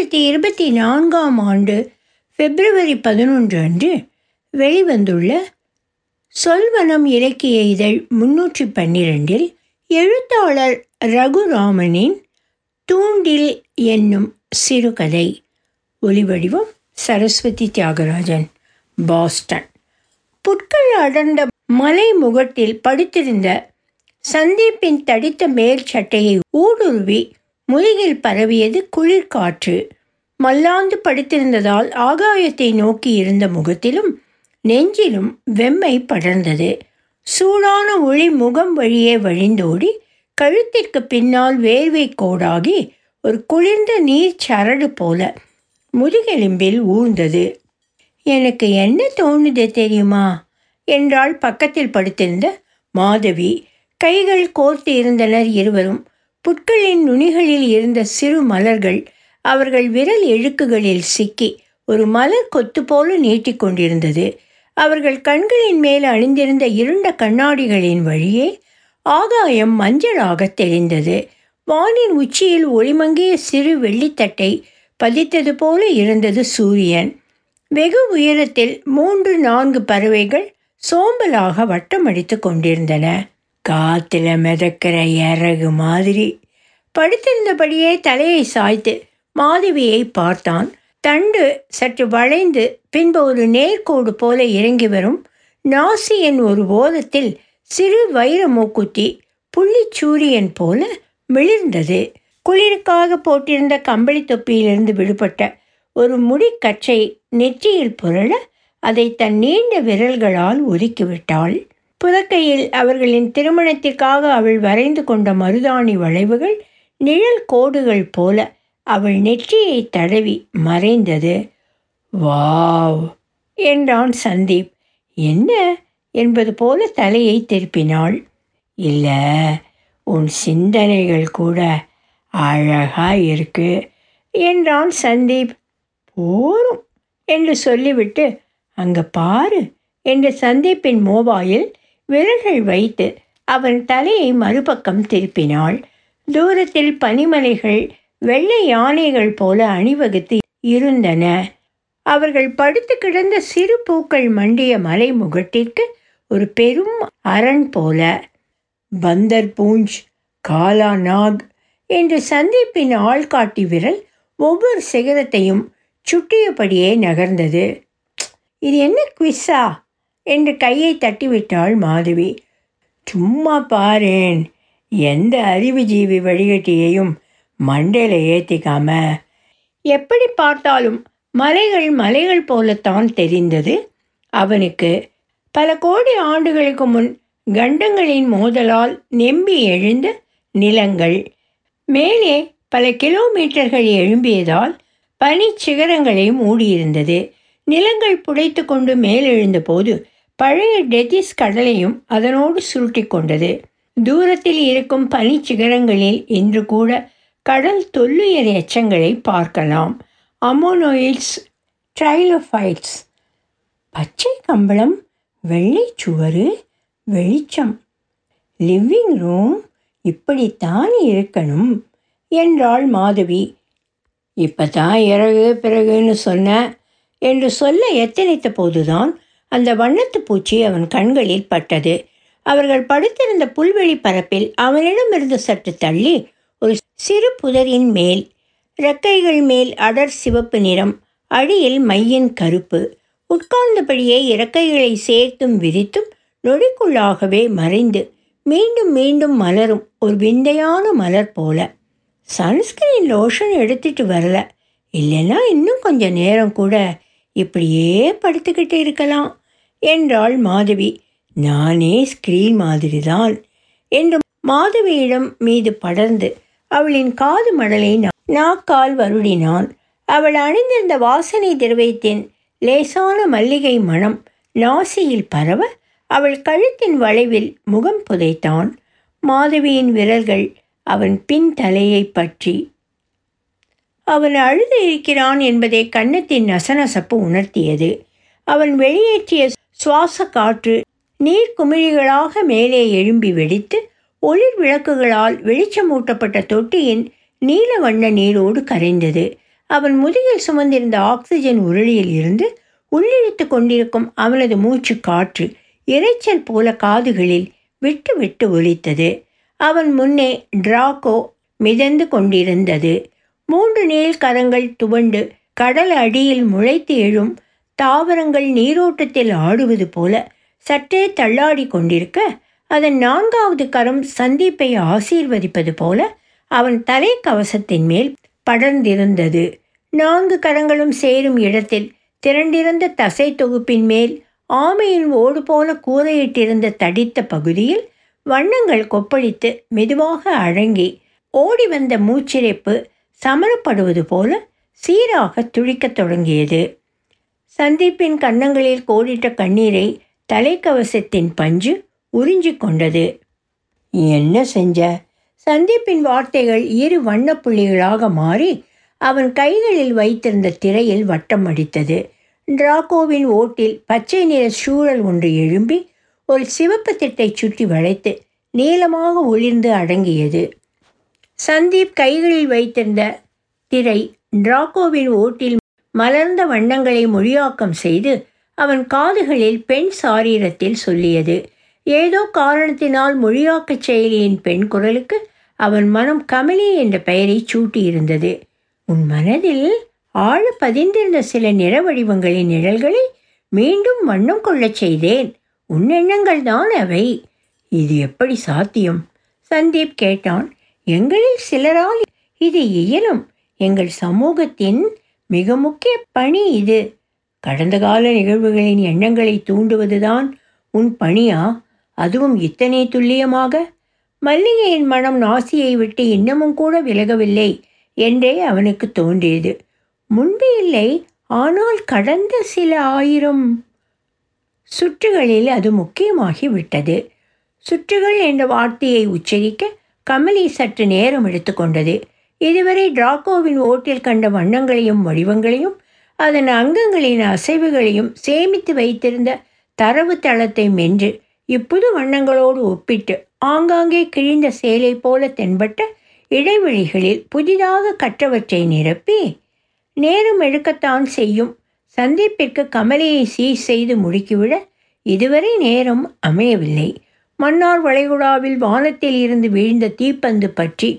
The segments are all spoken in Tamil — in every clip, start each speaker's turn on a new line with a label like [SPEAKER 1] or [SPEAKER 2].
[SPEAKER 1] இரண்டாயிரத்தி இருபத்தி நான்காம் ஆண்டு பிப்ரவரி பதினொன்று அன்று வெளிவந்துள்ள சொல்வனம் இலக்கிய இதழ் முன்னூற்றி பன்னிரெண்டில் எழுத்தாளர் ரகுராமனின் தூண்டில் என்னும் சிறுகதை. ஒலிவடிவம் சரஸ்வதி தியாகராஜன் பாஸ்டன். புட்கள் அடர்ந்த மலை முகட்டில் படுத்திருந்த சந்தீப்பின் தடித்த மேல் சட்டையை ஊடுருவி முதுகில் பரவியது குளிர்காற்று. மல்லாந்து படுத்திருந்ததால் ஆகாயத்தை நோக்கி இருந்த முகத்திலும் நெஞ்சிலும் வெம்மை படர்ந்தது. சூடான ஒளி முகம் வழியே வழிந்தோடி கழுத்திற்கு பின்னால் வேர்வை கோடாகி ஒரு குளிர்ந்த நீர் சரடு போல முதுகெலும்பில் ஊர்ந்தது. எனக்கு என்ன தோணுது தெரியுமா? என்றால் பக்கத்தில் படுத்திருந்த மாதவி. கைகள் கோர்த்து இருந்தனர் இருவரும். புட்களின் நுனிகளில் இருந்த சிறு மலர்கள் அவர்கள் விரல் எழுக்குகளில் சிக்கி ஒரு மலர் கொத்து போல நீட்டிக்கொண்டிருந்தது அவர்கள் கண்களின் மேல் அணிந்திருந்த இருண்ட கண்ணாடிகளின் வழியே ஆகாயம் மஞ்சளாக தெரிந்தது வானின் உச்சியில் ஒளிமங்கிய சிறு வெள்ளித்தட்டை பதித்தது போல இருந்தது சூரியன். வெகு உயரத்தில் மூன்று நான்கு பறவைகள் சோம்பலாக வட்டமடித்து கொண்டிருந்தன. காத்தில் மிதக்கிற இறகு மாதிரி. படுத்திருந்தபடியே தலையை சாய்த்து மாதவியை பார்த்தான். தண்டு சற்று வளைந்து பின்பு ஒரு நேர்கோடு போல இறங்கி வரும். நாசியின் ஒரு ஓரத்தில் சிறு வைர மூக்குத்தி புள்ளி சூரியன் போல மிளிர்ந்தது. குளிருக்காக போட்டிருந்த கம்பளி தொப்பியிலிருந்து விடுபட்ட ஒரு முடிக்கச்சை நெற்றியில் புரள அதை தன் நீண்ட விரல்களால் ஒதுக்கிவிட்டாள். புதக்கையில் அவர்களின் திருமணத்திற்காக அவள் வரைந்து கொண்ட மருதாணி வளைவுகள் நிழல் கோடுகள் போல அவள் நெற்றியை தடவி மறைந்தது. வாவ்! என்றான் சந்தீப். என்ன? என்பது போல தலையை திருப்பினாள். இல்லை உன் சிந்தனைகள் கூட அழகா இருக்கு என்றான் சந்தீப். போரும் என்று சொல்லிவிட்டு அங்கே பாரு என்று சந்தீப்பின் மோபாயில் விரல்கள் வைத்து அவன் தலையை மறுபக்கம் திருப்பினாள். தூரத்தில் பனிமலைகள் வெள்ளை யானைகள் போல அணிவகுத்து இருந்தன. அவர்கள் படுத்து கிடந்த சிறு பூக்கள் மண்டிய மலை முகட்டிற்கு ஒரு பெரும் அரண் போல. பந்தர் பூஞ்ச் காலா நாக் என்று சந்திப்பின் ஆள்காட்டி விரல் ஒவ்வொரு சிகரத்தையும் சுட்டியபடியே நகர்ந்தது. இது என்ன குவிஸா என்று கையை தட்டிவிட்டாள் மாதவி. சும்மா பாரேன். எந்த அறிவுஜீவி வழிகட்டியையும் மண்டையில் ஏற்றிக்காம எப்படி பார்த்தாலும் மலைகள் மலைகள் போலத்தான் தெரிந்தது. அவனுக்கு பல கோடி ஆண்டுகளுக்கு முன் கண்டங்களின் மோதலால் நெம்பி எழுந்த நிலங்கள் மேலே பல கிலோமீட்டர்கள் எழும்பியதால் பனிச்சிகரங்களை மூடியிருந்தது. நிலங்கள் புடைத்து கொண்டு மேலெழுந்தபோது பழைய டெதிஸ் கடலையும் அதனோடு சுருட்டி கொண்டது. தூரத்தில் இருக்கும் பனி சிகரங்களில் இன்று கூட கடல் தொல்லுயர் எச்சங்களை பார்க்கலாம். அமோனோயிட்ஸ் ட்ரைலோஃபைட்ஸ் பச்சை கம்பளம் வெள்ளை சுவரு வெளிச்சம் லிவிங் ரூம் இப்படித்தான் இருக்கணும் என்றாள் மாதவி. இப்போ தான் இறகு பிறகுன்னு சொன்ன என்று சொல்ல எத்தனைத்த போதுதான் அந்த வண்ணத்து பூச்சி அவன் கண்களில் பட்டது. அவர்கள் படுத்திருந்த புல்வெளி பரப்பில் அவனிடமிருந்து சற்று தள்ளி ஒரு சிறு புதரின் மேல் இறக்கைகள் மேல் அடர் சிவப்பு நிறம் அடியில் மையின் கருப்பு உட்கார்ந்தபடியே இறக்கைகளை சேர்த்தும் விரித்தும் நொடிக்குள்ளாகவே மறைந்து மீண்டும் மீண்டும் மலரும் ஒரு விந்தையான மலர் போல. சன்ஸ்கிரீன் லோஷன் எடுத்துட்டு வரல. இல்லைன்னா இன்னும் கொஞ்சம் நேரம் கூட இப்படியே படுத்துக்கிட்டு இருக்கலாம். என்றாள் மாதவி. நானே ஸ்கிரீன் மாதிரி தான் என்று மாதவியிடம் மீது படர்ந்து அவளின் காது மடலை நாக்கால் வருடினான். அவள் அணிந்திருந்த வாசனை திரவியத்தின் லேசான மல்லிகை மணம் நாசியில் பரவ அவள் கழுத்தின் வளைவில் முகம் புதைத்தான். மாதவியின் விரல்கள் அவன் பின் தலையை பற்றி அவன் அழுது இருக்கிறான் என்பதை கன்னத்தின் நசநசப்பு உணர்த்தியது. அவன் வெளியேற்றிய சுவாச காற்று நீர் குமிழிகளாக மேலே எழும்பி வெடித்து ஒளிர் விளக்குகளால் வெளிச்சமூட்டப்பட்ட தொட்டியின் நீல வண்ண நீரோடு கரைந்தது. அவன் முதுகில் சுமந்திருந்த ஆக்சிஜன் உருளியில் இருந்து உள்ளிழுத்து கொண்டிருக்கும் அவனது மூச்சு காற்று இரைச்சல் போல காதுகளில் விட்டு விட்டு ஒலித்தது. அவன் முன்னே டிராகோ மிதந்து கொண்டிருந்தது. மூன்று நீள் கரங்கள் துவண்டு கடல் அடியில் முளைத்து எழும் தாவரங்கள் நீரோட்டத்தில் ஆடுவது போல சற்றே தள்ளாடி கொண்டிருக்க அதன் நான்காவது கரம் சந்தீப்பை ஆசீர்வதிப்பது போல அவன் தலை கவசத்தின் மேல் படர்ந்திருந்தது. நான்கு கரங்களும் சேரும் இடத்தில் திரண்டிருந்த தசை தொகுப்பின் மேல் ஆமையின் ஓடு போல கூரையிட்டிருந்த தடித்த பகுதியில் வண்ணங்கள் கொப்பளித்து மெதுவாக அழங்கி ஓடி வந்த மூச்சிறைப்பு சமரப்படுவது போல சீராக துழிக்கத் தொடங்கியது. சந்தீப்பின் கன்னங்களில் கோடிட்ட கண்ணீரை தலைக்கவசத்தின் பஞ்சு உறிஞ்சி கொண்டது. என்ன செஞ்ச சந்தீப்பின் வார்த்தைகள் இரு வண்ணப்புள்ளிகளாக மாறி அவன் கைகளில் வைத்திருந்த திரையில் வட்டம் அடித்தது. டிராகோவின் ஓட்டில் பச்சை நிற சூழல் ஒன்று எழும்பி ஒரு சிவப்பு திட்டை சுற்றி வளைத்து நீளமாக ஒளிர்ந்து அடங்கியது. சந்தீப் கைகளில் வைத்திருந்த திரை டிராகோவின் ஓட்டில் மலர்ந்த வண்ணங்களை மொழியாக்கம் செய்து அவன் காதுகளில் பெண் சாரீரத்தில் சொல்லியது. ஏதோ காரணத்தினால் மொழியாக்கச் செயலியின் பெண் குரலுக்கு அவன் மனம் கமலி என்ற பெயரை சூட்டியிருந்தது. உன் மனதில் ஆழ பதிந்திருந்த சில நிற வடிவங்களின் நிழல்களை மீண்டும் வண்ணம் கொள்ளச் செய்தேன். உன் எண்ணங்கள் தான் அவை. இது எப்படி சாத்தியம்? சந்தீப் கேட்டான். எங்களில் சிலரால் இது இயலும். எங்கள் சமூகத்தின் மிக முக்கிய பணி இது. கடந்த கால நிகழ்வுகளின் எண்ணங்களை தூண்டுவதுதான் உன் பணியா? அதுவும் இத்தனை துல்லியமாக? மல்லிகையின் மனம் நாசியை விட்டு இன்னமும் கூட விலகவில்லை என்றே அவனுக்கு தோன்றியது. முன்பு இல்லை ஆனால் கடந்த சில ஆயிரம் சுற்றுகளில் அது முக்கியமாகி விட்டது சுற்றுகள் என்ற வார்த்தையை உச்சரிக்க கமலி சற்று நேரம் எடுத்துக்கொண்டது இதுவரை டிராகோவின் ஓட்டில் கண்ட வண்ணங்களையும் வடிவங்களையும் அதன் அங்கங்களின் அசைவுகளையும் சேமித்து வைத்திருந்த தரவு தளத்தை மென்று இப்புது வண்ணங்களோடு ஒப்பிட்டு ஆங்காங்கே கிழிந்த சேலை போல தென்பட்ட இடைவெளிகளில் புதிதாக கற்றவற்றை நிரப்பி நேரம் எடுக்கத்தான் செய்யும். சந்திப்பிற்கு கமலையை சீர் செய்து முடுக்கிவிட இதுவரை நேரம் அமையவில்லை. மன்னார் வளைகுடாவில் வானத்தில் இருந்து வீழ்ந்த தீப்பந்து பற்றி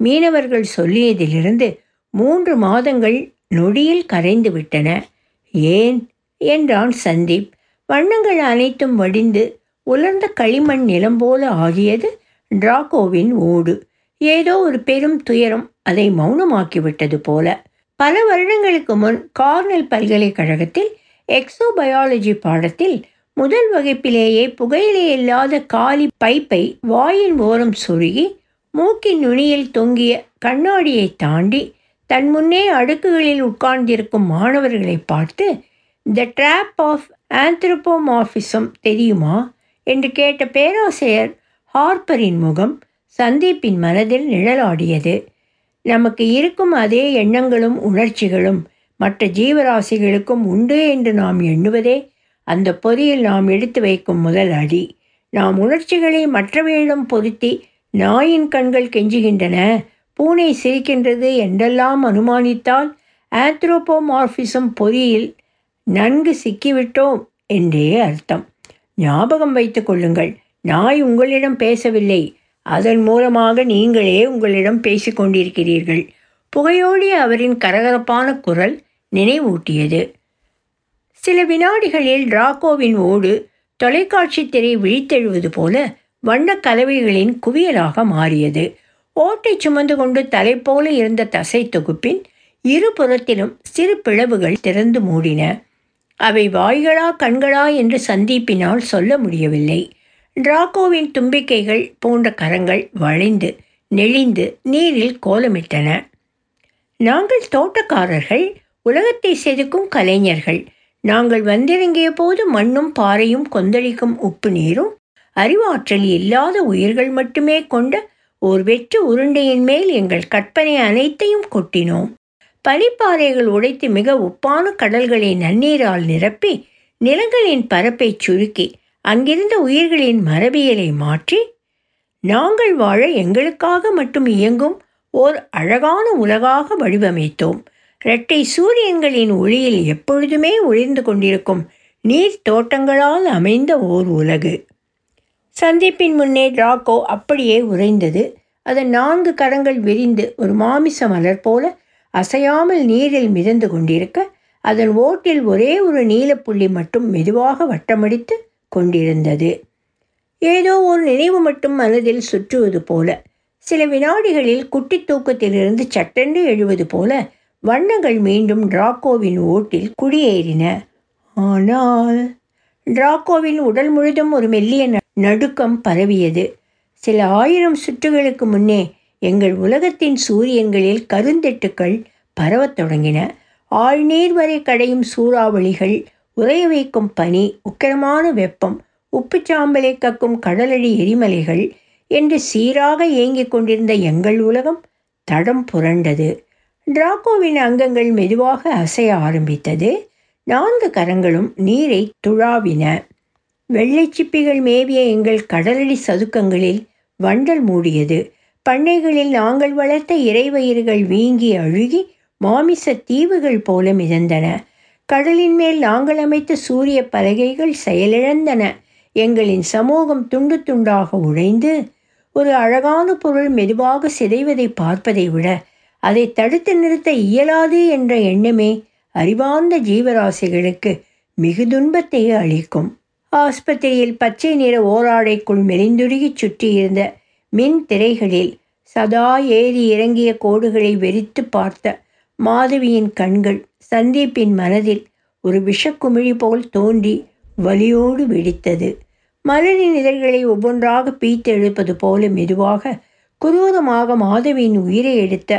[SPEAKER 1] மீனவர்கள் சொல்லியதிலிருந்து மூன்று மாதங்கள் நொடியில் கரைந்து விட்டன. ஏன்? என்றான் சந்தீப். வண்ணங்கள் அனைத்தும் வடிந்து உலர்ந்த களிமண் நிலம் போல ஆகியது டிராகோவின் ஓடு ஏதோ ஒரு பெரும் துயரம் அதை மௌனமாக்கிவிட்டது போல. பல வருடங்களுக்கு முன் கார்னல் பல்கலைக்கழகத்தில் எக்ஸோபயாலஜி பாடத்தில் முதல் வகுப்பிலேயே புகையிலே இல்லாத காலி பைப்பை வாயின் ஓரம் சொருகி மூக்கின் நுனியில் தொங்கிய கண்ணாடியை தாண்டி தன் முன்னே அடுக்குகளில் உட்கார்ந்திருக்கும் மாணவர்களை பார்த்து த ட்ராப் ஆஃப் ஆந்த்ரோபோமாஃபிசம் தெரியுமா? என்று கேட்ட பேராசிரியர் ஹார்ப்பரின் முகம் சந்தீப்பின் மனதில் நிழலாடியது. நமக்கு இருக்கும் அதே எண்ணங்களும் உணர்ச்சிகளும் மற்ற ஜீவராசிகளுக்கும் உண்டு என்று நாம் எண்ணுவதே அந்த பொறியில் நாம் எடுத்து வைக்கும் முதல் அடி. நாம் உணர்ச்சிகளை மற்றவையிடம் பொருத்தி நாயின் கண்கள் கெஞ்சுகின்றன. பூனை சிரிக்கின்றது என்றெல்லாம் அனுமானித்தால் ஆத்ரோபோமார்பிசம் பொறியில் நன்கு சிக்கிவிட்டோம் என்றே அர்த்தம். ஞாபகம் வைத்து கொள்ளுங்கள் நாய் உங்களிடம் பேசவில்லை. அதன் மூலமாக நீங்களே உங்களிடம் பேசிக்கொண்டிருக்கிறீர்கள் புகையோடி அவரின் கரகரப்பான குரல் நினைவூட்டியது. சில வினாடிகளில் டிராகோவின் ஓடு தொலைக்காட்சி திரை விழித்தெழுவது போல வண்ண கலவைகளின் குவியலாக மாறியது. ஓட்டை சுமந்து கொண்டு தலை போல இருந்த தசை தொகுப்பின் இருபுறத்திலும் சிறு பிளவுகள் திறந்து மூடின. அவை வாய்களா கண்களா என்று சந்தீப்பினால் சொல்ல முடியவில்லை. டிராகோவின் தும்பிக்கைகள் போன்ற கரங்கள் வளைந்து நெளிந்து நீரில் கோலமிட்டன. நாங்கள் தோட்டக்காரர்கள் உலகத்தை செதுக்கும் கலைஞர்கள் நாங்கள் வந்திறங்கிய போது மண்ணும் பாறையும் கொந்தளிக்கும் உப்பு நீரும் அறிவாற்றல் இல்லாத உயிர்கள் மட்டுமே கொண்ட ஓர் வெற்று உருண்டையின் மேல் எங்கள் கற்பனை அனைத்தையும் கொட்டினோம். பனிப்பாறைகள் உடைத்து மிக உப்பான கடல்களை நன்னீரால் நிரப்பி நிலங்களின் பரப்பை சுருக்கி அங்கிருந்த உயிர்களின் மரபியலை மாற்றி நாங்கள் வாழ எங்களுக்காக மட்டும் இயங்கும் ஓர் அழகான உலகாக வடிவமைத்தோம். இரட்டை சூரியங்களின் ஒளியில் எப்பொழுதுமே ஒளிர்ந்து கொண்டிருக்கும் நீர் தோட்டங்களால் அமைந்த ஓர் உலகு. சந்திப்பின் முன்னே டிராக்கோ அப்படியே உறைந்தது. அதன் நான்கு கரங்கள் விரிந்து ஒரு மாமிச மலர் போல அசையாமல் நீரில் மிதந்து கொண்டிருக்க அதன் ஓட்டில் ஒரே ஒரு நீலப்புள்ளி மட்டும் மெதுவாக வட்டமடித்து கொண்டிருந்தது. ஏதோ ஒரு நினைவு மட்டும் மனதில் சுற்றுவது போல சில வினாடிகளில் குட்டி தூக்கத்திலிருந்து சட்டென்று எழுவது போல வண்ணங்கள் மீண்டும் டிராக்கோவின் ஓட்டில் குடியேறின. ஆனால் டிராக்கோவின் உடல் முழுதும் ஒரு மெல்லிய நடுக்கம் பரவியது. சில ஆயிரம் சுற்றுகளுக்கு முன்னே எங்கள் உலகத்தின் சூரியன்களில் கருந்தெட்டுக்கள் பரவத் தொடங்கின. ஆழ்நீர் வரை கடையும் சூறாவளிகள் உறைய வைக்கும் பனி உக்கிரமான வெப்பம் உப்புச்சாம்பலை கக்கும் கடலடி எரிமலைகள் என்று சீராக இயங்கிக் கொண்டிருந்த எங்கள் உலகம் தடம் புரண்டது. டிராக்கோவின் அங்கங்கள் மெதுவாக அசைய ஆரம்பித்தது. நான்கு கரங்களும் நீரை துழாவின. வெள்ளைச்சிப்பிகள் மேவிய எங்கள் கடலடி சதுக்கங்களில் வண்டல் மூடியது. பண்ணைகளில் நாங்கள் வளர்த்த இறைவயிறுகள் வீங்கி அழுகி மாமிச தீவுகள் போல மிதந்தன. கடலின் மேல் நாங்கள் அமைத்த சூரிய பலகைகள் செயலிழந்தன. எங்களின் சமூகம் துண்டு துண்டாக உழைந்து ஒரு அழகான பொருள் மெதுவாக சிதைவதை பார்ப்பதை விட அதை தடுத்து நிறுத்த இயலாது என்ற எண்ணமே அறிவார்ந்த ஜீவராசிகளுக்கு மிகு துன்பத்தை அளிக்கும். ஆஸ்பத்திரியில் பச்சை நிற ஓராடைக்குள் மெலிந்துருகி சுற்றியிருந்த மின் திரைகளில் சதா ஏறி இறங்கிய கோடுகளை வெறித்து பார்த்த மாதவியின் கண்கள் சந்தீப்பின் மனதில் ஒரு விஷக்குமிழி போல் தோன்றி வலியோடு வெடித்தது. மலரின் இதழ்களை ஒவ்வொன்றாக பீத்தெழுப்பது போல மெதுவாக குரூரமாக மாதவியின் உயிரை எடுத்த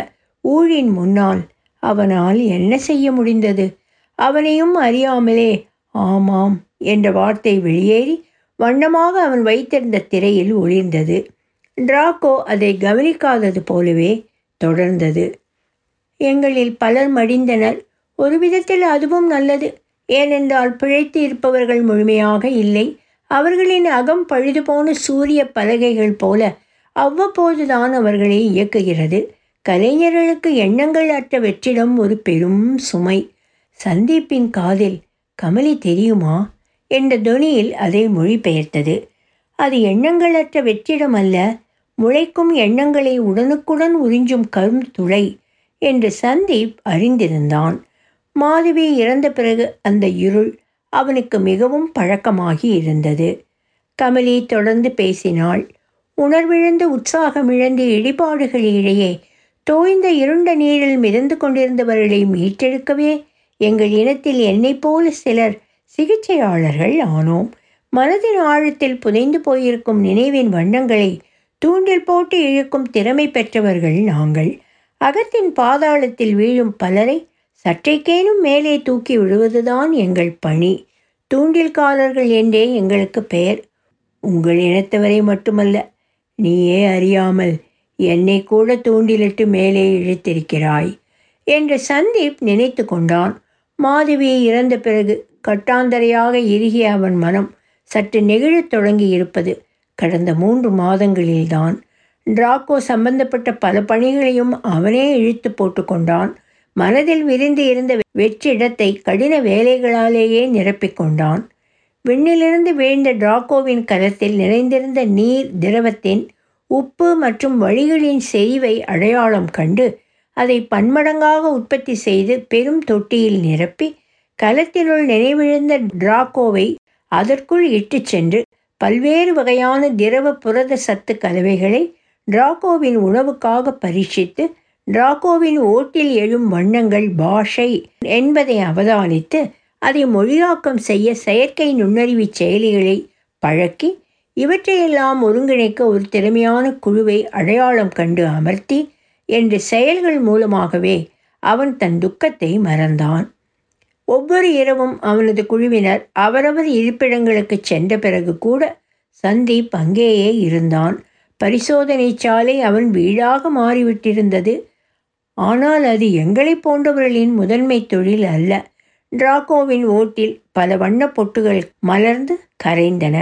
[SPEAKER 1] ஊழின் முன்னால் அவனால் என்ன செய்ய முடிந்தது? அவனையும் அறியாமலே ஆமாம் என்ற வார்த்தை வெளியேறி வண்ணமாக அவன் வைத்திருந்த திரையில் ஒளிர்ந்தது. டிராக்கோ அதை கவனிக்காதது போலவே தொடர்ந்தது. எங்களில் பலர் மடிந்தனர். ஒரு விதத்தில் அதுவும் நல்லது. ஏனென்றால் பிழைத்து இருப்பவர்கள் முழுமையாக இல்லை. அவர்களின் அகம் பழுது போன சூரிய பலகைகள் போல அவ்வப்போதுதான் அவர்களை இயக்குகிறது. கலைஞர்களுக்கு எண்ணங்கள் அற்ற வெற்றிடம் ஒரு பெரும் சுமை. சந்தீப்பின் காதில் கமலி தெரியுமா? என்ற தொனியில் அதை மொழிபெயர்த்தது. அது எண்ணங்களற்ற வெற்றிடம் அல்ல முளைக்கும் எண்ணங்களை உடனுக்குடன் உறிஞ்சும் கரும் துளை என்று சந்தீப் அறிந்திருந்தான். மாதவி இறந்த பிறகு அந்த இருள் அவனுக்கு மிகவும் பழக்கமாகி இருந்தது. கமலி தொடர்ந்து பேசினாள். உணர்விழந்து உற்சாகமிழந்து இடிபாடுகளிடையே தோய்ந்த இருண்ட நீரில் மிதந்து கொண்டிருந்தவர்களை மீட்டெடுக்கவே எங்கள் இனத்தில் என்னைப் போல சிலர் சிகிச்சையாளர்கள் ஆனோம். மனதின் ஆழத்தில் புதைந்து போயிருக்கும் நினைவின் வண்ணங்களை தூண்டில் போட்டு இழுக்கும் திறமை பெற்றவர்கள் நாங்கள். அகத்தின் பாதாளத்தில் வீழும் பலரை சற்றைக்கேனும் மேலே தூக்கி விடுவதுதான் எங்கள் பணி. தூண்டில்காரர்கள் என்றே எங்களுக்கு பெயர். உங்கள் இனத்தவரை மட்டுமல்ல நீயே அறியாமல் என்னை கூட தூண்டிலிட்டு மேலே இழுத்திருக்கிறாய் என்று சந்தீப் நினைத்து கொண்டான். மாதவி இறந்த பிறகு கட்டாந்தரையாக இறுகிய அவன் மனம் சற்று நெகிழத் தொடங்கி இருப்பது கடந்த மூன்று மாதங்களில்தான். டிராக்கோ சம்பந்தப்பட்ட பல பணிகளையும் அவனே இழுத்து போட்டுக்கொண்டான் மனதில் விரிந்து இருந்த வெற்றிடத்தை கடின வேலைகளாலேயே நிரப்பிக்கொண்டான் விண்ணிலிருந்து வீழ்ந்த டிராக்கோவின் கரத்தில் நிறைந்திருந்த நீர் திரவத்தின் உப்பு மற்றும் வழிகளின் செறிவை அடையாளம் கண்டு அதை பன்மடங்காக உற்பத்தி செய்து பெரும் தொட்டியில் நிரப்பி கலத்தினுள் நினைவிழந்த டிராக்கோவை அதற்குள் இட்டுச் சென்று பல்வேறு வகையான திரவ புரத சத்து கலவைகளை டிராக்கோவின் உணவுக்காக பரீட்சித்து டிராக்கோவின் ஓட்டில் எழும் வண்ணங்கள் பாஷை என்பதை அவதானித்து அதை மொழியாக்கம் செய்ய செயற்கை நுண்ணறிவு செயலிகளை பழக்கி இவற்றையெல்லாம் ஒருங்கிணைக்க ஒரு திறமையான குழுவை அடையாளம் கண்டு அமர்த்தி என்று செயல்கள் மூலமாகவே அவன் தன் துக்கத்தை மறந்தான். ஒவ்வொரு இரவும் அவனது குழுவினர் அவரவர் இருப்பிடங்களுக்கு சென்ற பிறகு கூட சந்தீப் அங்கேயே இருந்தான். பரிசோதனை சாலை அவன் வீடாக மாறிவிட்டிருந்தது. ஆனால் அது எங்களைப் போன்றவர்களின் முதன்மை தொழில் அல்ல. டிராகோவின் ஓட்டில் பல வண்ண பொட்டுகள் மலர்ந்து கரைந்தன.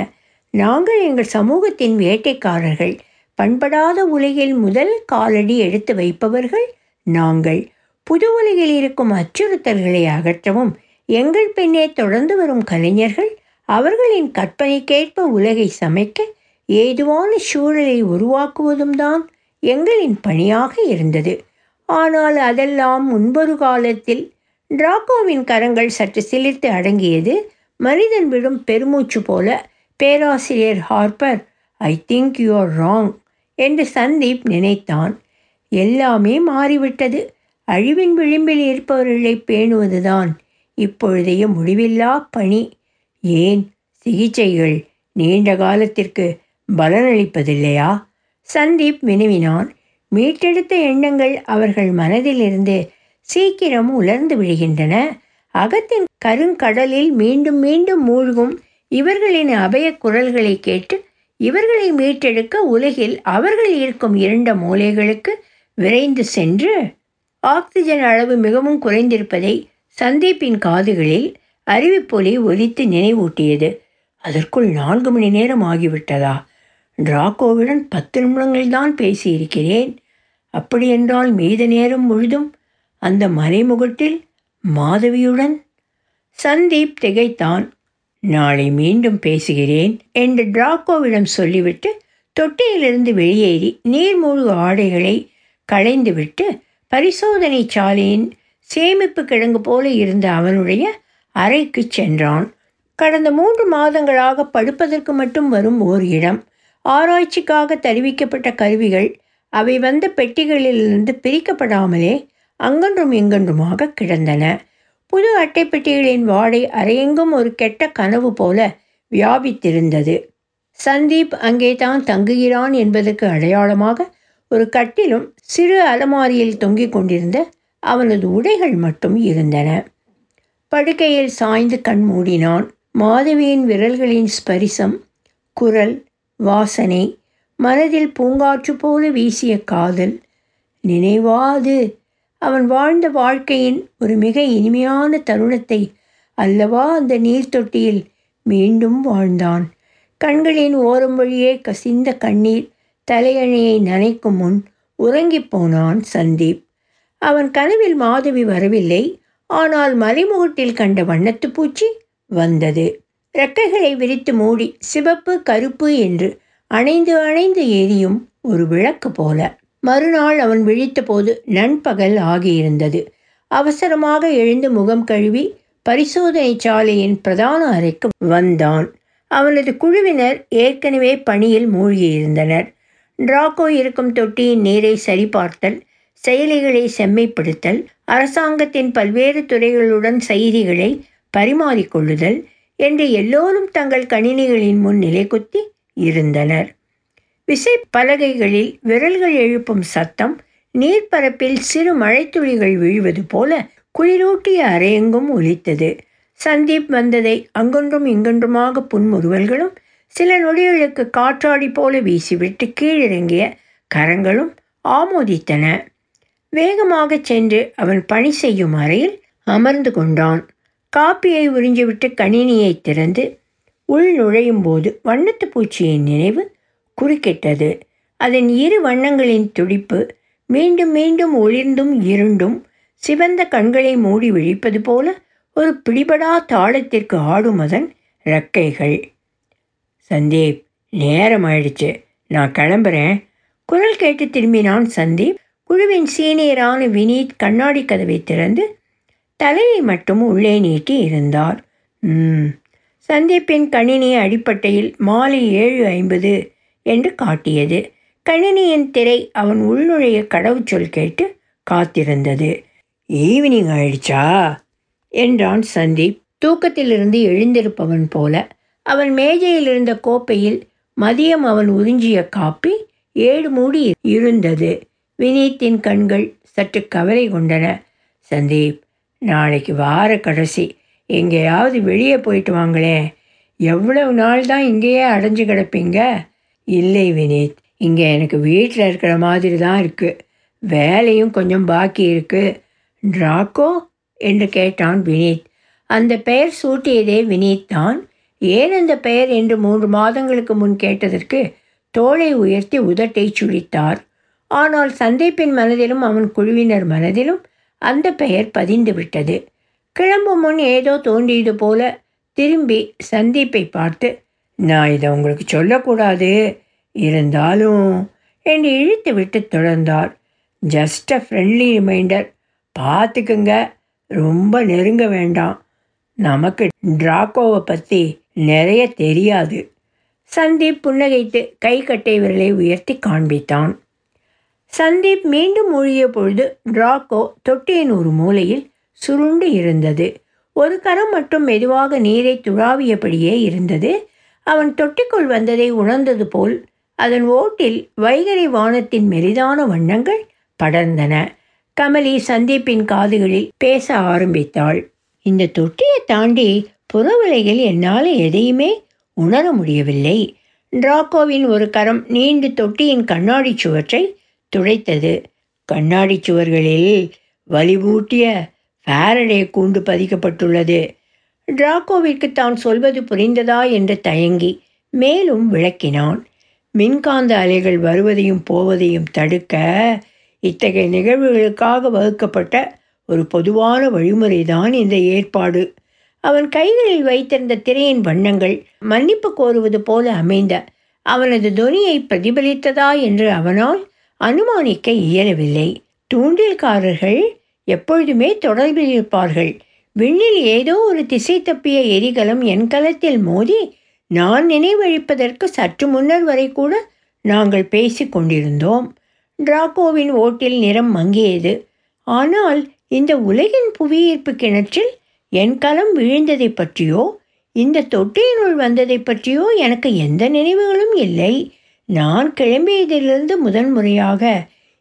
[SPEAKER 1] நாங்கள் எங்கள் சமூகத்தின் வேட்டைக்காரர்கள். பண்படாத உலகில் முதல் காலடி எடுத்து வைப்பவர்கள் நாங்கள். புது உலகில் இருக்கும் அச்சுறுத்தல்களை அகற்றவும் எங்கள் பெண்ணே தொடர்ந்து வரும் கலைஞர்கள் அவர்களின் கற்பனைக்கேற்ப உலகை சமைக்க ஏதுவான சூழலை உருவாக்குவதும் தான் எங்களின் பணியாக இருந்தது. ஆனால் அதெல்லாம் முன்பொரு காலத்தில் டிராக்கோவின் கரங்கள் சற்று சிலிர்த்து அடங்கியது மனிதன் விடும் பெருமூச்சு போல பேராசிரியர் Harper I think you are wrong என்று சந்தீப் நினைத்தான். எல்லாமே மாறிவிட்டது. அழிவின் விளிம்பில் இருப்பவர்களை பேணுவதுதான் இப்பொழுதைய முடிவில்லா பணி. ஏன்? சிகிச்சைகள் நீண்ட காலத்திற்கு பலனளிப்பதில்லையா? சந்தீப் வினவினான். மீட்டெடுத்த எண்ணங்கள் அவர்கள் மனதிலிருந்து சீக்கிரம் உலர்ந்து விடுகின்றன அகத்தின் கருங்கடலில் மீண்டும் மீண்டும் மூழ்கும் இவர்களின் அபய குரல்களை கேட்டு இவர்களை மீட்டெடுக்க உலகில் அவர்கள் இருக்கும் இரண்ட மூலைகளுக்கு விரைந்து சென்று ஆக்சிஜன் அளவு மிகவும் குறைந்திருப்பதை சந்தீப்பின் காதுகளில் அறிவிப்பொலி ஒலித்து நினைவூட்டியது. அதற்குள் நான்கு மணி நேரம் ஆகிவிட்டதா? டிராக்கோவுடன் பத்து நிமிடங்கள்தான் பேசியிருக்கிறேன். அப்படியென்றால் மீத நேரம் முழுதும் அந்த மறைமுகத்தில் மாதவியுடன் சந்தீப் திகைத்தான். நாளை மீண்டும் பேசுகிறேன் என்று டிராக்கோவிடம் சொல்லிவிட்டு தொட்டியிலிருந்து வெளியேறி நீர்மூழ்கு ஆடைகளை களைந்துவிட்டு பரிசோதனை சாலையின் சேமிப்பு கிடங்கு போல இருந்த அவனுடைய அறைக்கு சென்றான். கடந்த மூன்று மாதங்களாக படுப்பதற்கு மட்டும் வரும் ஓர் இடம். ஆராய்ச்சிக்காக தெரிவிக்கப்பட்ட கருவிகள் அவை வந்த பெட்டிகளிலிருந்து பிரிக்கப்படாமலே அங்கன்றும் இங்கொன்றுமாக கிடந்தன. புது அட்டைப்பெட்டிகளின் வாடை அரையெங்கும் ஒரு கெட்ட கனவு போல வியாபித்திருந்தது. சந்தீப் அங்கே தான் தங்குகிறான் என்பதற்கு அடையாளமாக ஒரு கட்டிலும் சிறு அலமாரியில் தொங்கிக் கொண்டிருந்த அவனது உடைகள் மட்டும் இருந்தன. படுக்கையில் சாய்ந்து கண் மூடினான். மாதவியின் விரல்களின் ஸ்பரிசம் குரல் வாசனை மனதில் பூங்காற்று போல வீசிய காதல் நினைவாது அவன் வாழ்ந்த வாழ்க்கையின் ஒரு மிக இனிமையான தருணத்தை அல்லவா அந்த நீர்த்தொட்டியில் மீண்டும் வாழ்ந்தான். கண்களின் ஓரம் வழியே கசிந்த கண்ணீர் தலையணையை நனைக்கும் முன் உறங்கிப் போனான் சந்தீப். அவன் கனவில் மாதவி வரவில்லை ஆனால் மலைமுகட்டில் கண்ட வண்ணத்து பூச்சி வந்தது. ரெக்கைகளை விரித்து மூடி சிவப்பு கருப்பு என்று அணைந்து அணைந்து எரியும் ஒரு விளக்கு போல. மறுநாள் அவன் விழித்தபோது நண்பகல் ஆகியிருந்தது. அவசரமாக எழுந்து முகம் கழுவி பரிசோதனை சாலையின் பிரதான அறைக்கு வந்தான். அவனது குழுவினர் ஏற்கனவே பணியில் மூழ்கியிருந்தனர். டிராக்கோ இருக்கும் தொட்டியின் நீரை சரிபார்த்தல் செயலிகளை செம்மைப்படுத்தல் அரசாங்கத்தின் பல்வேறு துறைகளுடன் செய்திகளை பரிமாறிக்கொள்ளுதல் என்று எல்லோரும் தங்கள் கணினிகளின் முன் நிலைக்குத்தி இருந்தனர். விசைப்பலகைகளில் விரல்கள் எழுப்பும் சத்தம் நீர்ப்பரப்பில் சிறு மழைத்துளிகள் விழுவது போல குளிரூட்டிய அறையெங்கும் ஒலித்தது. சந்தீப் வந்ததை அங்கொன்றும் இங்கொன்றுமாக புன்முறுவல்களும் சில நொடிகளுக்கு காற்றாடி போல வீசிவிட்டு கீழிறங்கிய கரங்களும் ஆமோதித்தன. வேகமாக சென்று அவன் பணி செய்யும் அறையில் அமர்ந்து கொண்டான். காப்பியை உறிஞ்சிவிட்டு கணினியை திறந்து உள் நுழையும் போது வண்ணத்து பூச்சியின் நினைவு குறுக்கிட்டது. அதன் இரு வண்ணங்களின் துடிப்பு மீண்டும் மீண்டும் ஒளிர்ந்தும் இருண்டும் சிவந்த கண்களை மூடி விழிப்பது போல ஒரு பிடிபடா தாளத்திற்கு ஆடும் அதன் ரெக்கைகள் சந்தீப் நேரம் ஆயிடுச்சு. நான் கிளம்புறேன். குரல் கேட்டு திரும்பினான் சந்தீப். குழுவின் சீனியரான வினீத் கண்ணாடி கதவை திறந்து தலையை மட்டும் உள்ளே நீட்டி இருந்தார். சந்தீப்பின் கணினி அடிப்பட்டையில் மாலை ஏழு ஐம்பது என்று காட்டியது. கணினியின் திரை அவன் உள்நுழைய கடவுச்சொல் கேட்டு காத்திருந்தது. ஈவினிங் ஆயிடுச்சா என்றான் சந்தீப். தூக்கத்திலிருந்து எழுந்திருப்பவன் போல அவன் மேஜையில் இருந்த கோப்பையில் மதியம் அவன் உறிஞ்சிய காப்பி ஏழு மூடி இருந்தது. வினீத்தின் கண்கள் சற்று கவலை கொண்டன. சந்தீப் நாளைக்கு வார கடைசி. எங்கேயாவது வெளியே போயிட்டு வாங்களேன். எவ்வளவு நாள் தான் இங்கேயே அடைஞ்சு கிடப்பீங்க? இல்லை வினீத் இங்கே எனக்கு வீட்டில் இருக்கிற மாதிரி தான் இருக்குது வேலையும் கொஞ்சம் பாக்கி இருக்குது ட்ராக்கோ? என்று கேட்டான் வினீத். அந்த பெயர் சூட்டியதே வினீத் தான். ஏன் அந்த பெயர் என்று மூன்று மாதங்களுக்கு முன் கேட்டதற்கு தோளை உயர்த்தி உதட்டை சுழித்தார். ஆனால் சந்தீப்பின் மனதிலும் அவன் குழுவினர் மனதிலும் அந்த பெயர் பதிந்து விட்டது. கிளம்பும் முன் ஏதோ தோன்றியது போல திரும்பி சந்தீப்பை பார்த்து நான் இதை உங்களுக்கு சொல்லக்கூடாது. இருந்தாலும் என்று இழுத்து விட்டு தொடர்ந்தார். ஜஸ்ட் அ ஃப்ரெண்ட்லி ரிமைண்டர் பார்த்துக்குங்க. ரொம்ப நெருங்க வேண்டாம். நமக்கு டிராக்கோவை பற்றி நிறைய தெரியாது. சந்தீப் புன்னகைத்து கை கட்டை விரலை உயர்த்தி காண்பித்தான். சந்தீப் மீண்டும் மூழ்கிய பொழுது டிராக்கோ தொட்டியின் ஒரு மூலையில் சுருண்டு இருந்தது. ஒரு கரம் மட்டும் மெதுவாக நீரை துழாவியபடியே இருந்தது. அவன் தொட்டிக்குள் வந்ததை உணர்ந்தது போல் அதன் ஓட்டில் வைகரை வானத்தின் மெலிதான வண்ணங்கள் படர்ந்தன. கமலி சந்தீப்பின் காதுகளில் பேச ஆரம்பித்தாள். இந்த தொட்டியை தாண்டி புறவிலையில் என்னால் எதையுமே உணர முடியவில்லை. டிராக்கோவின் ஒரு கரம் நீண்டு தொட்டியின் கண்ணாடி சுவற்றை துடைத்தது. கண்ணாடி சுவர்களில் வலிவூட்டிய ஃபேரடே கூண்டு பதிக்கப்பட்டுள்ளது. டிராக்கோவிற்கு தான் சொல்வது புரிந்ததா என்று தயங்கி மேலும் விளக்கினான். மின்காந்த அலைகள் வருவதையும் போவதையும் தடுக்க இத்தகைய நிகழ்வுகளுக்காக வகுக்கப்பட்ட ஒரு பொதுவான வழிமுறைதான் இந்த ஏற்பாடு. அவன் கைகளில் வைத்திருந்த திரையின் வண்ணங்கள் மன்னிப்பு கோருவது போல அமைந்த அவனது துனியை பிரதிபலித்ததா என்று அவனால் அனுமானிக்க இயலவில்லை. தூண்டில்காரர்கள் எப்பொழுதுமே தொடர்பில் இருப்பார்கள். விண்ணில் ஏதோ ஒரு திசை தப்பிய எரிகலம் என் கலத்தில் மோதி நான் நினைவழிப்பதற்கு சற்று முன்னர் வரை கூட நாங்கள் பேசி கொண்டிருந்தோம். டிராக்கோவின் ஓட்டில் நிறம் மங்கியது. ஆனால் இந்த உலகின் புவியீர்ப்பு கிணற்றில் என் கலம் விழுந்ததை பற்றியோ இந்த தொட்டியினுள் வந்ததை பற்றியோ எனக்கு எந்த நினைவுகளும் இல்லை. நான் கிளம்பியதிலிருந்து முதன்முறையாக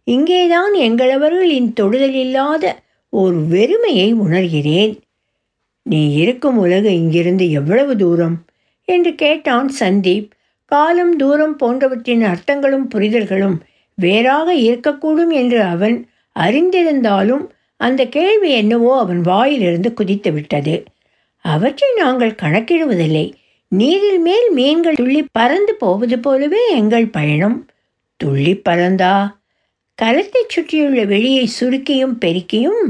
[SPEAKER 1] இங்கேதான் எங்களவர்களின் தொடுதல் இல்லாத ஒரு வெறுமையை உணர்கிறேன். நீ இருக்கும் உலகு இங்கிருந்து எவ்வளவு தூரம்? என்று கேட்டான் சந்தீப். காலம் தூரம் போன்றவற்றின் அர்த்தங்களும் புரிதல்களும் வேறாக இருக்கக்கூடும் என்று அவன் அறிந்திருந்தாலும் அந்த கேள்வி என்னவோ அவன் வாயிலிருந்து குதித்து விட்டது அவற்றை நாங்கள் கணக்கிடுவதில்லை. நீரில் மேல் மீன்கள் துள்ளி பறந்து போவது போலவே எங்கள் பயணம். துள்ளி பறந்தா? கலத்தைச் சுற்றியுள்ள வெளியை சுருக்கியும் பெருக்கியும்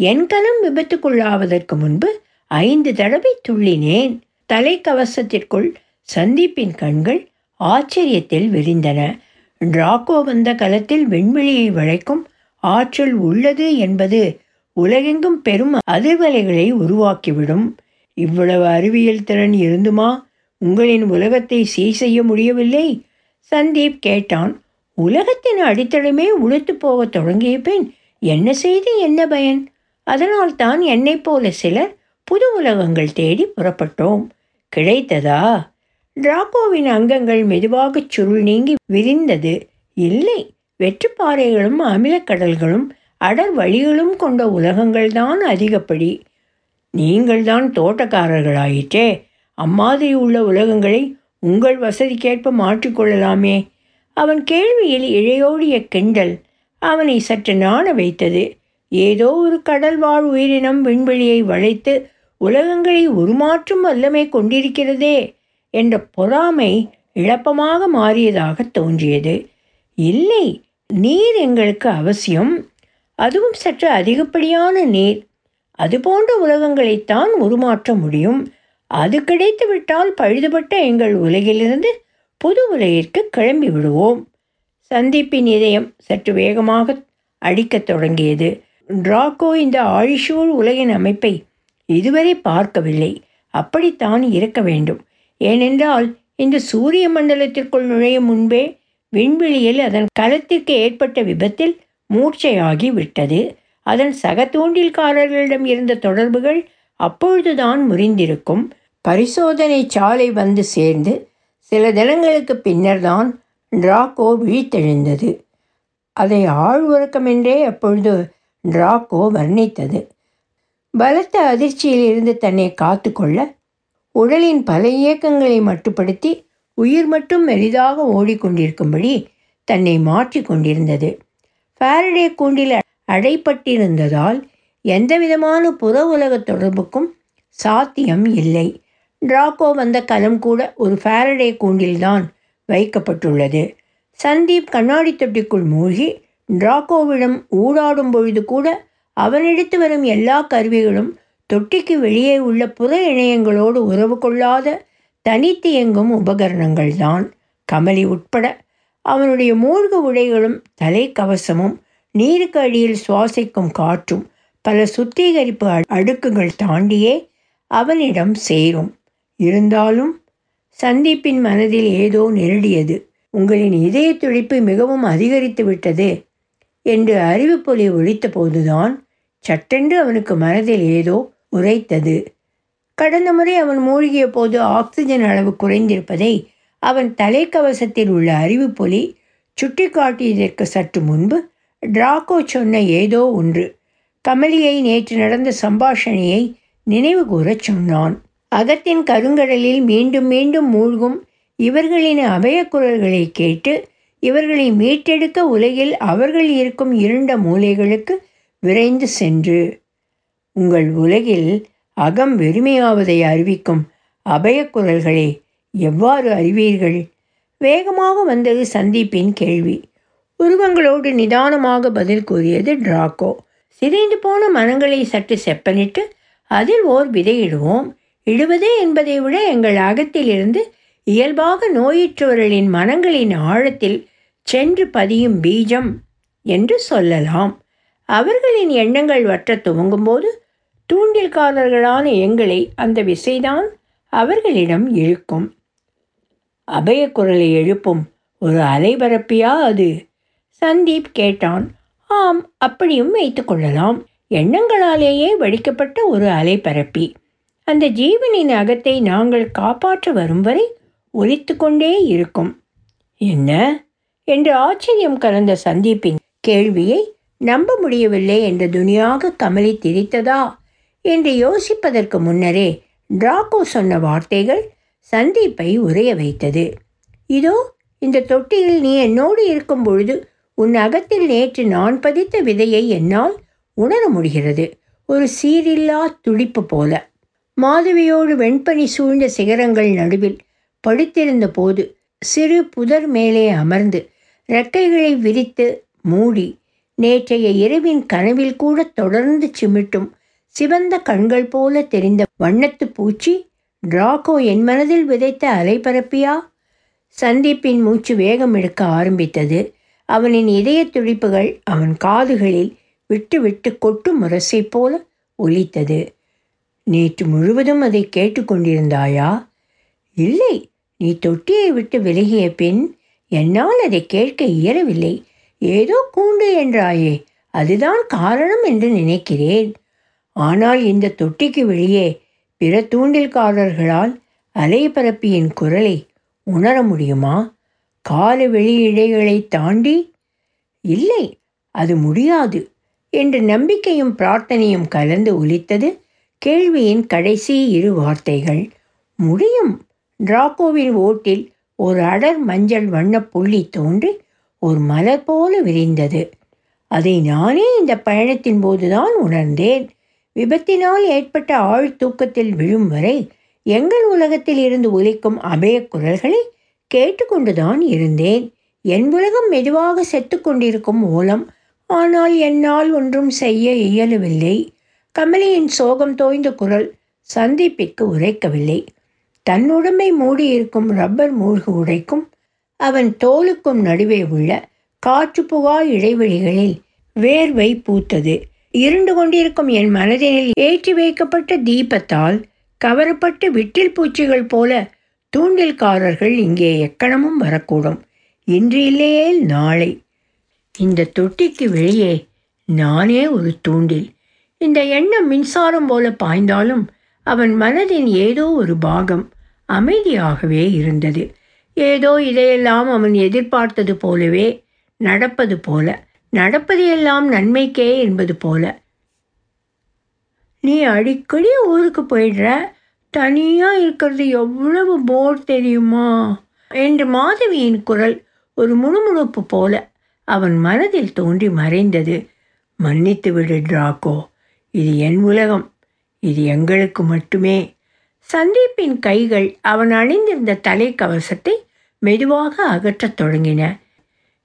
[SPEAKER 1] என் கலம் விபத்துக்குள்ளாவதற்கு முன்பு ஐந்து தடவை துள்ளினேன். தலைக்கவசத்திற்குள் சந்தீப்பின் கண்கள் ஆச்சரியத்தில் விரிந்தன. டிராக்கோ வந்த கலத்தில் வெண்வெளியை வளைக்கும் ஆற்றல் உள்ளது என்பது உலகெங்கும் பெரும் அதிர்வலைகளை உருவாக்கிவிடும். இவ்வளவு அறிவியல் திறன் இருந்துமா? உங்களின் உலகத்தை சீர் செய்ய முடியவில்லை? சந்தீப் கேட்டான். உலகத்தின் அடித்தளமே உளுத்து போகத் தொடங்கிய பின் என்ன செய்து? என்ன பயன்? அதனால் தான் என்னைப் போல சிலர் புது உலகங்கள் தேடி புறப்பட்டோம். கிடைத்ததா? டிராகோவின் அங்கங்கள் மெதுவாகச் சுருள் நீங்கி விரிந்தது. இல்லை வெற்றுப்பாறைகளும் அமிலக்கடல்களும் அடர் வழிகளும் கொண்ட உலகங்கள்தான் அதிகப்படி. நீங்கள்தான் தோட்டக்காரர்களாயிற்றே. அம்மாதிரி உள்ள உலகங்களை உங்கள் வசதிக்கேற்ப மாற்றிக்கொள்ளலாமே அவன் கேள்வியில் இழையோடிய கிண்டல் அவனை சற்று நாண வைத்தது. ஏதோ ஒரு கடல் வாழ் உயிரினம் விண்வெளியை வளைத்து உலகங்களை உருமாற்றும் வல்லமை கொண்டிருக்கிறதே என்ற பொறாமை இழப்பமாக மாறியதாக தோன்றியது. இல்லை நீர் எங்களுக்கு அவசியம். அதுவும் சற்று அதிகப்படியான நீர். அதுபோன்ற உலகங்களைத்தான் உருமாற்ற முடியும். அது கிடைத்துவிட்டால் பழுதுபட்ட எங்கள் உலகிலிருந்து புது உலகிற்கு கிளம்பி விடுவோம் சந்திப்பின் இதயம் சற்று வேகமாக அடிக்கத் தொடங்கியது. டிராக்கோ இந்த ஆழிஷூல் உலகின் அமைப்பை இதுவரை பார்க்கவில்லை. அப்படித்தான் இருக்க வேண்டும். ஏனென்றால் இந்த சூரிய மண்டலத்திற்குள் நுழையும் முன்பே விண்வெளியில் அதன் கலத்திற்கு ஏற்பட்ட விபத்தில் மூர்ச்சையாகி விட்டது. அதன் சக தூண்டில்காரர்களிடம் இருந்த தொடர்புகள் அப்பொழுதுதான் முறிந்திருக்கும். பரிசோதனை சாலை வந்து சேர்ந்து சில தினங்களுக்கு பின்னர்தான் டிராக்கோ விழித்தெழுந்தது. அதை ஆழ்வுறக்கமென்றே அப்பொழுது டிராக்கோ வர்ணித்தது. பலத்த அதிர்ச்சியில் இருந்து தன்னை காத்துக்கொள்ள உடலின் பல இயக்கங்களை மட்டுப்படுத்தி உயிர் மட்டும் மெலிதாக ஓடிக்கொண்டிருக்கும்படி தன்னை மாற்றி கொண்டிருந்தது. ஃபாரடே கூண்டில் அடைப்பட்டிருந்ததால் எந்தவிதமான புற உலக தொடர்புக்கும் சாத்தியம் இல்லை. டிராக்கோ வந்த கலம் கூட ஒரு ஃபாரடே கூண்டில்தான் வைக்கப்பட்டுள்ளது. சந்தீப் கண்ணாடி தொட்டிக்குள் மூழ்கி டிராக்கோவிடம் ஊடாடும் பொழுது கூட அவனிடத்து வரும் எல்லா கருவிகளும் தொட்டிக்கு வெளியே உள்ள புற இணையங்களோடு உறவு கொள்ளாத தனித்து இயங்கும் உபகரணங்கள்தான். கமலி உட்பட அவனுடைய மூழ்கு உடைகளும் தலைக்கவசமும் நீருக்கு அடியில் சுவாசிக்கும் காற்றும் பல சுத்திகரிப்பு அடுக்குகள் தாண்டியே அவனிடம் சேரும். இருந்தாலும் சந்தீப்பின் மனதில் ஏதோ நெருடியது. உங்களின் இதய துடிப்பு மிகவும் அதிகரித்து விட்டது. என்று அறிவிப்பொலி ஒழித்த போதுதான் சட்டென்று அவனுக்கு மனதில் ஏதோ உரைத்தது. கடந்த முறை அவன் மூழ்கிய போது ஆக்சிஜன் அளவு குறைந்திருப்பதை அவன் தலைக்கவசத்தில் உள்ள அறிவிப்பொலி சுட்டி காட்டியதற்கு சற்று முன்பு டிராக்கோ சொன்ன ஏதோ ஒன்று. கமலியை நேற்று நடந்த சம்பாஷணையை நினைவு கூறச் சொன்னான். அகத்தின் கருங்கடலில் மீண்டும் மீண்டும் மூழ்கும் இவர்களின் அபயக்குரல்களை கேட்டு இவர்களை மீட்டெடுக்க உலகில் அவர்கள் இருக்கும் இருண்ட மூலைகளுக்கு விரைந்து சென்று உங்கள் உலகில் அகம் வெறுமையாவதை அறிவிக்கும் அபயக்குரல்களை எவ்வாறு அறிவீர்கள்? வேகமாக வந்தது சந்தீப்பின் கேள்வி. உருவங்களோடு நிதானமாக பதில் கூறியது டிராக்கோ சிதைந்து போன மனங்களை சற்று செப்பனிட்டு அதில் ஓர் விதையிடுவோம். இடுவது என்பதை விட எங்கள் அகத்திலிருந்து இயல்பாக நோயுற்றவர்களின் மனங்களின் ஆழத்தில் சென்று பதியும் பீஜம் என்று சொல்லலாம். அவர்களின் எண்ணங்கள் வற்ற துவங்கும்போது தூண்டில்காரர்களான எங்களை அந்த விசைதான் அவர்களிடம் இழுக்கும். அபய குரலை எழுப்பும் ஒரு அலைபரப்பியா அது? சந்தீப் கேட்டான். ஆம் அப்படியும் வைத்துக்கொள்ளலாம் எண்ணங்களாலேயே வடிக்கப்பட்ட ஒரு அலைபரப்பி. அந்த ஜீவனின் அகத்தை நாங்கள் காப்பாற்ற வரும் வரை ஒலித்து கொண்டே இருக்கும். என்ன? என்று ஆச்சரியம் கலந்த சந்தீப்பின் கேள்வியை நம்ப முடியவில்லை என்று துணியாக கமலி திரித்ததா? என்று யோசிப்பதற்கு முன்னரே டிராக்கோ சொன்ன வார்த்தைகள் சந்தீப்பை உரைய வைத்தது. இதோ இந்த தொட்டியில் நீ என்னோடு இருக்கும் பொழுது உன் அகத்தில் நேற்று நான் பதித்த விதையை என்னால் உணர முடிகிறது. ஒரு சீரில்லா துடிப்பு போல. மாதவியோடு வெண்பனி சூழ்ந்த சிகரங்கள் நடுவில் படுத்திருந்த போது சிறு புதர் மேலே அமர்ந்து ரெக்கைகளை விரித்து மூடி நேற்றைய இரவின் கனவில் கூட தொடர்ந்து சிமிட்டும் சிவந்த கண்கள் போல தெரிந்த வண்ணத்து பூச்சி டிராகோ என் மனதில் விதைத்த அலைபரப்பியா சந்தீப்பின் மூச்சு வேகம் எடுக்க ஆரம்பித்தது. அவனின் இதய துடிப்புகள் அவன் காதுகளில் விட்டு விட்டு கொட்டு முரசை போல ஒலித்தது. நேற்று முழுவதும் அதை கேட்டுக்கொண்டிருந்தாயா இல்லை நீ தொட்டியை விட்டு விலகிய பின் என்னால் அதை கேட்க இயலவில்லை. ஏதோ கூண்டு என்றாயே அதுதான் காரணம் என்று நினைக்கிறேன். ஆனால் இந்த தொட்டிக்கு வெளியே பிற தூண்டில்காரர்களால் அலைபரப்பியின் குரலை உணர முடியுமா? கால வெளியிடைகளை தாண்டி இல்லை அது முடியாது என்று நம்பிக்கையும் பிரார்த்தனையும் கலந்து ஒலித்தது கேள்வியின் கடைசி இரு வார்த்தைகள். முடியும் டிராக்கோவின் ஓட்டில் ஒரு அடர் மஞ்சள் வண்ண புள்ளி தோன்றி ஒரு மலர் போல விரிந்தது. அதை நானே இந்த பயணத்தின் போதுதான் உணர்ந்தேன். விபத்தினால் ஏற்பட்ட ஆழ்தூக்கத்தில் விழும் வரை எங்கள் உலகத்தில் இருந்து ஒலிக்கும் அபய குரல்களை கேட்டுக்கொண்டுதான் இருந்தேன். என் உலகம் மெதுவாக செத்து கொண்டிருக்கும் ஆனால் என்னால் ஒன்றும் செய்ய இயலவில்லை. கமலியின் சோகம் தோய்ந்த குரல் சந்தீப்பிற்கு உரைக்கவில்லை. தன் உடம்பை மூடியிருக்கும் ரப்பர் மூழ்கு உடைக்கும். அவன் தோலுக்கும் நடுவே உள்ள காற்று புகா இடைவெளிகளில் வேர்வை பூத்தது. இருண்டு கொண்டிருக்கும் என் மனதினில் ஏற்றி வைக்கப்பட்ட தீபத்தால் கவரப்பட்டு விட்டில் பூச்சிகள் போல தூண்டில்காரர்கள் இங்கே எக்கணமும் வரக்கூடும். இன்று இல்லையே நாளை. இந்த தொட்டிக்கு வெளியே நானே ஒரு தூண்டில். இந்த எண்ணம் மின்சாரம் போல பாய்ந்தாலும் அவன் மனதின் ஏதோ ஒரு பாகம் அமைதியாகவே இருந்தது. ஏதோ இதையெல்லாம் அவன் எதிர்பார்த்தது போலவே நடப்பது போல நடப்பது எல்லாம் நன்மைக்கே என்பது போல. நீ அடிக்கடி ஊருக்கு போயிடுற? தனியாக இருக்கிறது எவ்வளவு போர் தெரியுமா? என்று மாதவியின் குரல் ஒரு முணுமுணுப்பு போல அவன் மனதில் தோன்றி மறைந்தது. மன்னித்து விடு டிராக்கோ இது என் உலகம். இது எங்களுக்கு மட்டுமே. சந்தீப்பின் கைகள் அவன் அணிந்திருந்த தலைக்கவசத்தை மெதுவாக அகற்றத் தொடங்கின.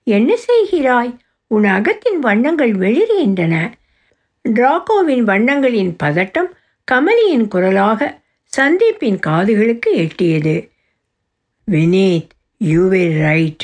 [SPEAKER 1] என்ன செய்கிறாய்? உன் அகத்தின் வண்ணங்கள் வெளிர்கின்றன டிராகோவின் வண்ணங்களின் பதட்டம் கமலியின் குரலாக சந்தீப்பின் காதுகளுக்கு எட்டியது. Vineeth you will right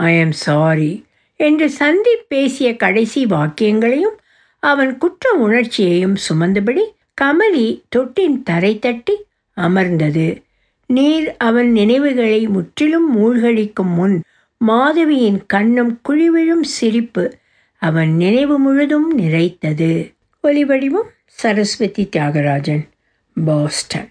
[SPEAKER 1] I am sorry என்று சந்தீப் பேசிய கடைசி வாக்கியங்களையும் அவன் குற்ற உணர்ச்சியையும் சுமந்தபடி கமலி தொட்டின் தரை தட்டி அமர்ந்தது. நீர் அவன் நினைவுகளை முற்றிலும் மூழ்கடிக்கும் முன் மாதவியின் கண்ணம் குழிவிழும் சிரிப்பு அவன் நினைவு முழுதும் நிறைத்தது. ஒலிவடிவம் சரஸ்வதி தியாகராஜன் பாஸ்டன்.